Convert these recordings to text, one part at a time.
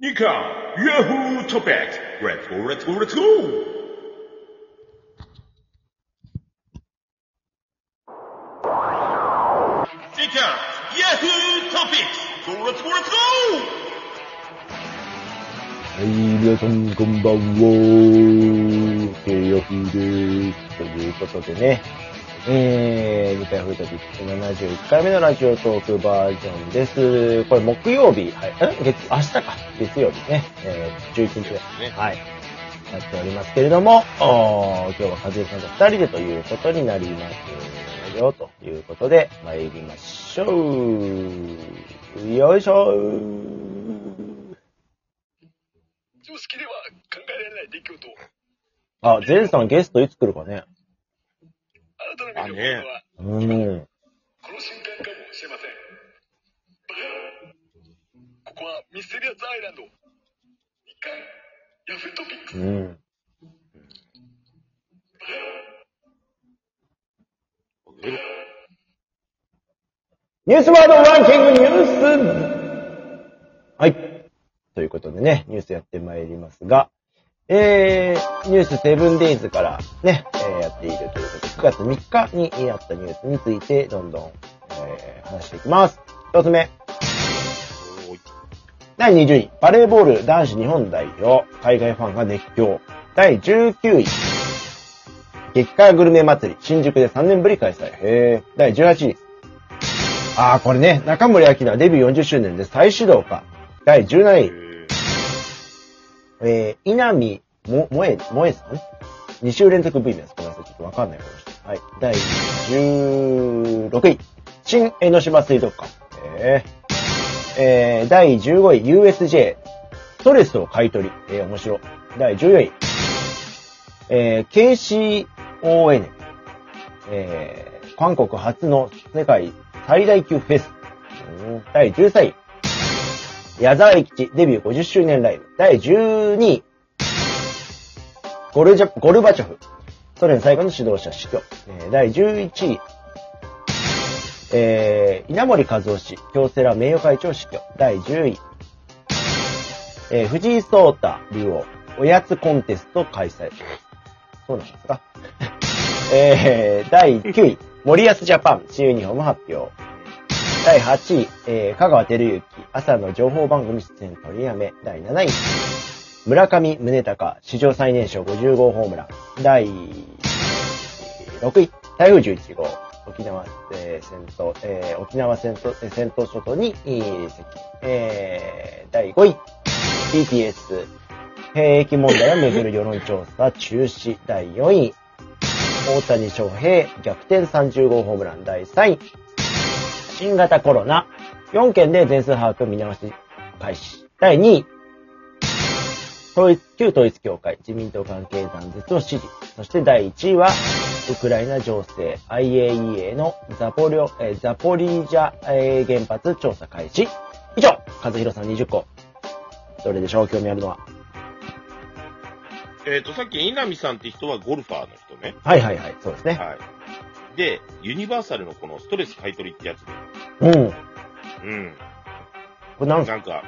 ニカ、ヤフートピックレッツゴーレッツゴーレッツゴーニカ、ヤフートピックゴーレッツゴーレッツゴはい、皆さんこんばんは。ケイヤフーです。ということでね、えー、ニカヤフートピック71回目のラジオトークバージョンです。これ木曜日、はい、え月、明日か、月曜日ね、えー、11日ですねはい。やっておりますけれども、おー今日は和江さんと2人でということになりますよ、ということで、参りましょう。よいしょ常識では考えられない出来事を、あ、ゼンさんゲストいつ来るかねあなたの見るものは、うん。この瞬間かもしれません。ここはミステリアスアイランド。一回、ヤフートピックス。うん。ーニュースワードランキングニュースはい。ということでね、ニュースやってまいりますが、えー、ニュースセブンデイズからね、えーやっているということで、9月3日にあったニュースについて、どんどん、えー話していきます。一つ目。第20位、バレーボール男子日本代表、海外ファンが熱狂。第19位、激辛グルメ祭り、新宿で3年ぶり開催。へー。第18位、あー、これね、中森明菜デビュー40周年で再始動か。第17位、ええー、稲見も、もえ、もえさん ?2 週連続 V のやつ。ごめんなさい。ちょっとわかんないこの人。はい。第16位。新江ノ島水族館。えー、えー、第15位。USJ。ストレスを買い取り。えー、面白。第14位。えー、KCON。えー、韓国初の世界最大級フェス。第13位。矢沢永吉デビュー50周年ライブ。第12位。ゴルジャ、ゴルバチョフ。ソ連最後の指導者死去。第11位。えー、稲森和夫氏、京セラ名誉会長死去。第10位。えー、藤井聡太竜王、おやつコンテスト開催。そうなんですか？えー、第9位、森保ジャパン、新ユニフォーム発表。第8位、えー、香川照之、朝の情報番組出演取りやめ。第7位、村上宗隆、史上最年少50号ホームラン。第6位、台風11号、沖縄、えー、戦闘、えー、沖縄戦闘、戦闘諸島に、えー接近。え、第5位、BTS、兵役問題をめぐる世論調査中止。第4位、大谷翔平、逆転30号ホームラン。第3位、新型コロナ、4県で全数把握見直し開始。第2位、統一、旧統一協会、自民党関係断絶を支持。そして第1位は、ウクライナ情勢、IAEA のザポリョ、えーザポリージャ、えー原発調査開始。以上、和弘さん20個。どれでしょう？興味あるのは。ーえーと、さっき稲見さんって人はゴルファーの人ね。はいはいはい、そうですね。はい。で、ユニバーサルのこのストレス買い取りってやつで。うん。こうん。れなんすか？なんか、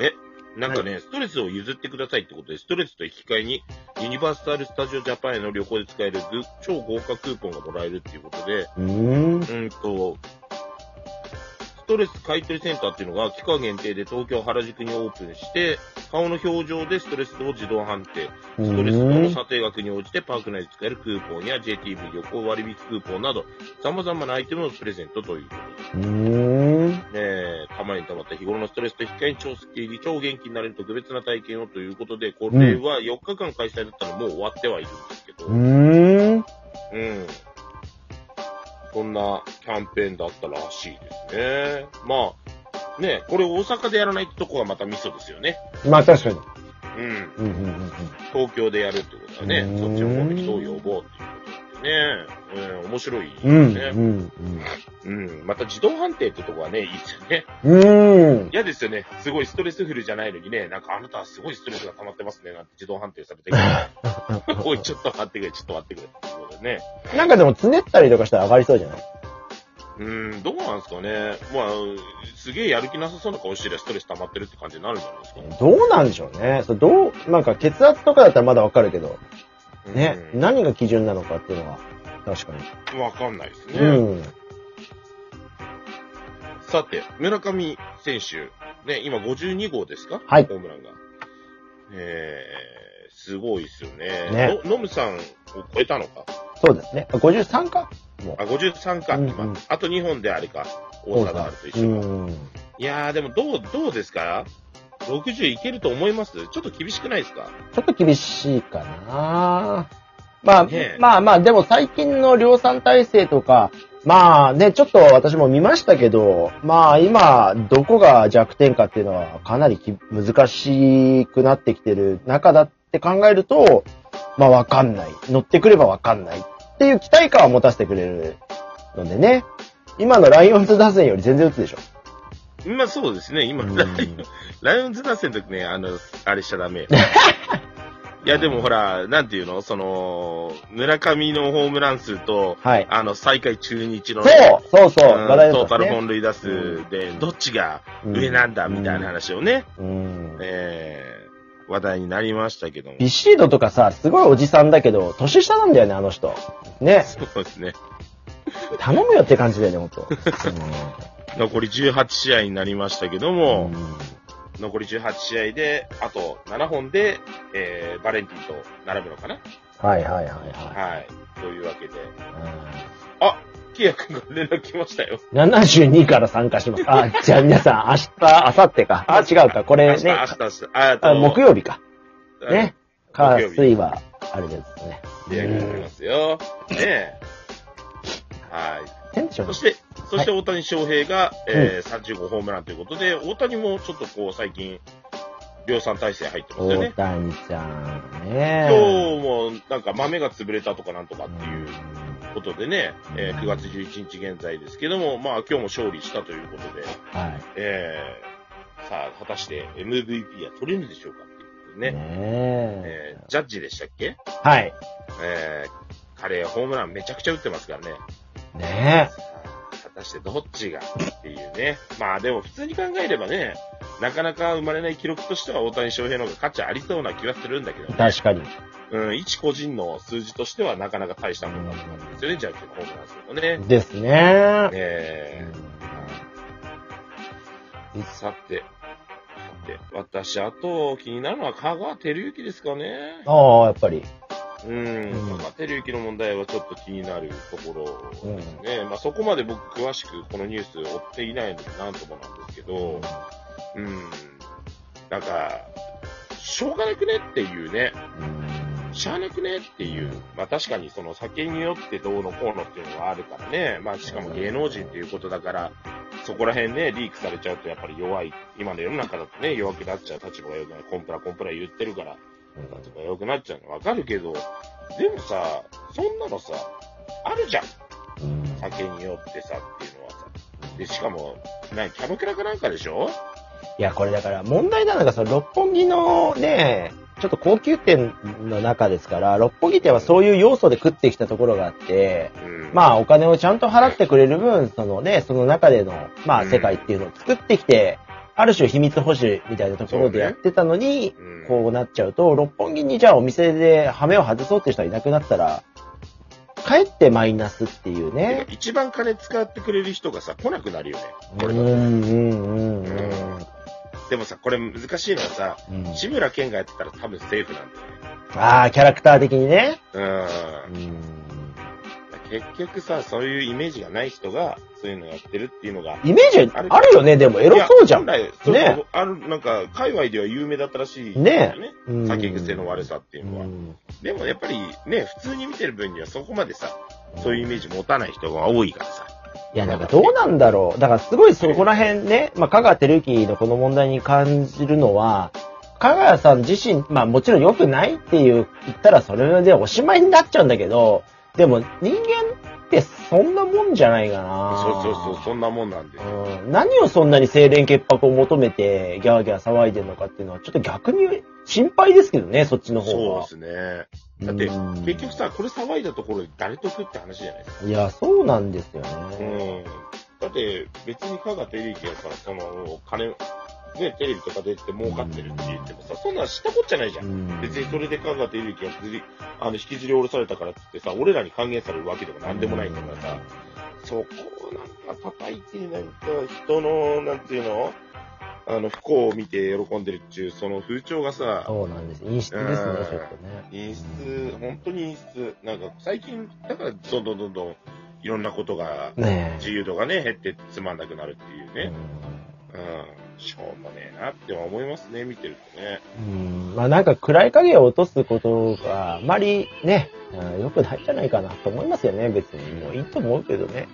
え、なんかね、ストレスを譲ってくださいってことで、ストレスと引き換えに、ユニバーサル・スタジオ・ジャパンへの旅行で使えるぐ超豪華クーポンがもらえるっていうことで、うーん。うんと、ストレス買取センターっていうのが期間限定で東京原宿にオープンして、顔の表情でストレス度を自動判定。ストレス度の査定額に応じてパーク内で使えるクーポンや JTB 旅行割引クーポンなど、様々なアイテムをプレゼントということで。うーん。ねえ、たまに溜まった日頃のストレスと引き換えに超スッキリ、超元気になれる特別な体験をということで、これは4日間開催だったらもう終わってはいるんですけど、ううん。ーん。そんなキャンペーンだったらしいですね。まあ、ねこれ大阪でやらないってとこがまたミソですよね。まあ確かに。うん。うんうんうんうん。東京でやるってことはねう、んそっちの方に人を呼ぼうっていうことでね。うん、面白いですうん、ね。うん、うん。また自動判定ってとこはね、いいですよね。うん。ん。嫌ですよね。すごいストレスフルじゃないのにね、なんかあなたはすごいストレスが溜まってますね、なんて自動判定されて。おい、ちょっと待ってくれ、ちょっと待ってくれ。ね。なんかでも、つねったりとかしたら上がりそうじゃない？うん、どうなんですかね。まあ、すげえやる気なさそうな顔してりゃストレス溜まってるって感じになるんじゃないですか？どうなんでしょうね。それどう、なんか血圧とかだったらまだわかるけど、ね、うん何が基準なのかっていうのは、確かに。わかんないですね。うん。さて、村上選手、ね、今52号ですか？はいホームランが。えー、すごいですよね。ねのノムさんを超えたのか？そうですね。あ53か？もう。あ、53か、うんうん今。あと2本であれか。大阪あると一緒か。うん。いやー、でもどう、どうですか ?60 いけると思います？ちょっと厳しくないですか？ちょっと厳しいかなまあ、ねえまあまあ、でも最近の量産体制とか、まあね、ちょっと私も見ましたけど、まあ今、どこが弱点かっていうのはかなりき難しくなってきてる中だって考えると、まあわかんない。乗ってくればわかんないっていう期待感を持たせてくれるのでね。今のライオンズ打線より全然打つでしょ。まあそうですね。今、うん ライオンズ打線の時ね、あの、あれしちゃダメ。いや、でもほら、なんていうの？その、村上のホームラン数と、はい。あの、最下位中日のそね、うそうそう、うんトータル。本塁打数で、どっちが上なんだ、みたいな話をね、うん。えー、話題になりましたけども。ビシードとかさ、すごいおじさんだけど、年下なんだよね、あの人。ね。そうですね。頼むよって感じだよね、ほんと。残り18試合になりましたけどうも、ん残り18試合で、あと7本で、えー、バレンティンと並ぶのかなはいはいはいははい。というわけで。い。あ、キヤ君が連絡来ましたよ。うん72から参加します。あ、じゃあ皆さん、明日、明後日か。あ、違うか。これね明、日、明日、あ、あ木曜日か。日ね。火、木曜日水は、あれですね。キヤ君が来ますよ。ねえ。はい。テンションそして、そして大谷翔平が、えー35ホームランということで、大谷もちょっとこう最近、量産体制入ってますよ大ね。谷ちゃんね。今日もなんか豆が潰れたとかなんとかっていうことでね、えー9月11日現在ですけども、まあ今日も勝利したということで、はえー、さあ果たして MVP は取れるでしょうかっていうことでい。ねね、え。えー、ジャッジでしたっけ？はい。えー、彼ホームランめちゃくちゃ打ってますからね。ねさあ果たしてどっちがっていうね。まあでも普通に考えればね、なかなか生まれない記録としては大谷翔平の方が価値ありそうな気はするんだけどえ。ね。確かに。うん、一個人の数字としてはなかなか大したものだと思うんですよね、ジャッジのホームラン数もね。ですね。えー、さて、さて、私、あと気になるのは香川照之ですかね。ああ、やっぱり。うん、うん照之の問題はちょっと気になるところですね。まあそこまで僕詳しくこのニュース追っていないのでなんともなんですけど、うん、なんか、しょうがなくねっていうね。しゃあなくねっていう。まあ確かにその酒によってどうのこうのっていうのはあるからね。まあしかも芸能人っていうことだから、そこら辺ね、リークされちゃうとやっぱり弱い。今の世の中だとね、弱くなっちゃう立場が良くない。コンプラコンプラ言ってるから、立場が弱くなっちゃうのわかるけど、でもさ、そんなのさ、あるじゃん。うん酒によってさっていうのはさ。で、しかも、何、キャバクラかなんかでしょ？いや、これだから問題なのが、その六本木のね、ちょっと高級店の中ですから、六本木店はそういう要素で食ってきたところがあって、うん。まあお金をちゃんと払ってくれる分、そのね、その中での、まあうん世界っていうのを作ってきて、ある種秘密保持みたいなところでやってたのに、うん、こうなっちゃうと、六本木にじゃあお店でハメを外そうっていう人がいなくなったら、かえってマイナスっていうね。一番金使ってくれる人がさ、来なくなるよね。これだとうんうんうんうんでもさ、これ難しいのはさ、うん。志村けんがやってたら多分セーフなんだよね。ああ、キャラクター的にね。うん。うん。結局さ、そういうイメージがない人が、そういうのやってるっていうのが。イメージあるよね、でもエロそうじゃん。ねある、なんか、界隈では有名だったらしい、ねね。うん酒癖の悪さっていうのは。うんでもやっぱりね、普通に見てる分にはそこまでさ、そういうイメージ持たない人が多いからさ。いや、なんかどうなんだろう。だからすごいそこら辺ね、まあ、香川照之のこの問題に感じるのは、香川さん自身、まあもちろん良くないっていう言ったらそれでおしまいになっちゃうんだけど、でも人間ってそんなもんじゃないかな。そうそうそう、そんなもんなんですよ。うん何をそんなに清廉潔白を求めてギャーギャー騒いでるのかっていうのはちょっと逆に心配ですけどね、そっちの方が。そうですね。だってうん、結局さ、これ騒いだところで誰得って話じゃないですか。いや、そうなんですようね。ん。だって、別に香川照之がさ、その、金、ね、テレビとか出て儲かってるって言ってもさ、そんなの知ったこっちゃないじゃん。うん別にそれで香川照之がずりあの引きずり下ろされたからって言ってさ、俺らに還元されるわけでもなんでもないんだからさ、そこをなんか叩いて、なんか人の、なんていうの？あの、不幸を見て喜んでるっていう、その風潮がさ、そうなんです。陰湿ですねうん、ちょっとね。陰湿、本当に陰湿。なんか最近、だからどんどんどんどんいろんなことが、ね自由度がね、減ってつまんなくなるっていうえ。ね。うん。しょうもねえなって思いますね、見てるとね。うん。まあなんか暗い影を落とすことがあまりね、うん良くないんじゃないかなと思いますよね、別に。もういいと思うけどね。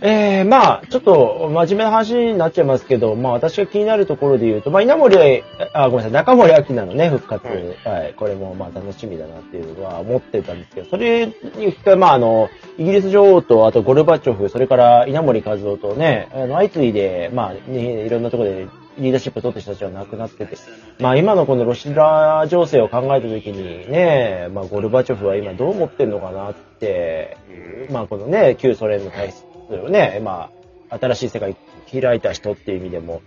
えー、まあ、ちょっと真面目な話になっちゃいますけど、まあ私が気になるところで言うと、まあ稲森、あ、ごめんなさい、中森明菜のね、復活、ははいい、これもまあ楽しみだなっていうのは思ってたんですけど、それにまああの、イギリス女王と、あとゴルバチョフ、それから稲森和夫とね、あの、相次いで、まあ、ね、いろんなところでリーダーシップを取ってる人たちは亡くなってて、まあ今のこのロシア情勢を考えたときにね、まあゴルバチョフは今どう思ってるのかなって、うん。まあこのね、旧ソ連の体質をね、まあ新しい世界開いた人っていう意味でも、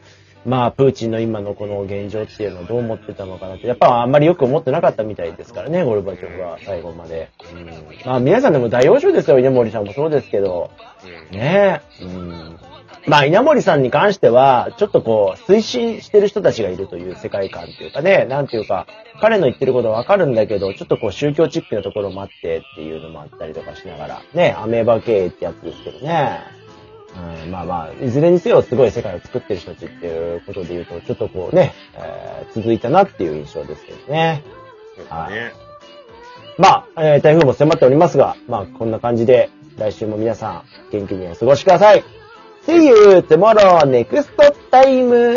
まあプーチンの今のこの現状っていうのをどう思ってたのかなって、やっぱあんまりよく思ってなかったみたいですからね、ゴルバチョフは最後まで。うん、まあ皆さんでも大養生ですよ、稲森さんもそうですけど、うん。ねえ。うん。まあ、稲森さんに関しては、ちょっとこう、推進してる人たちがいるという世界観っていうかね、なんていうか、彼の言ってることはわかるんだけど、ちょっとこう、宗教チックなところもあってっていうのもあったりとかしながら、ね、アメーバ経営ってやつですけどね。うん、まあまあ、いずれにせよすごい世界を作ってる人たちっていうことで言うと、ちょっとこうね、えー続いたなっていう印象ですけどね。そうですね。まあ、えー台風も迫っておりますが、まあ、こんな感じで、来週も皆さん、元気にお過ごしください。See you tomorrow next time!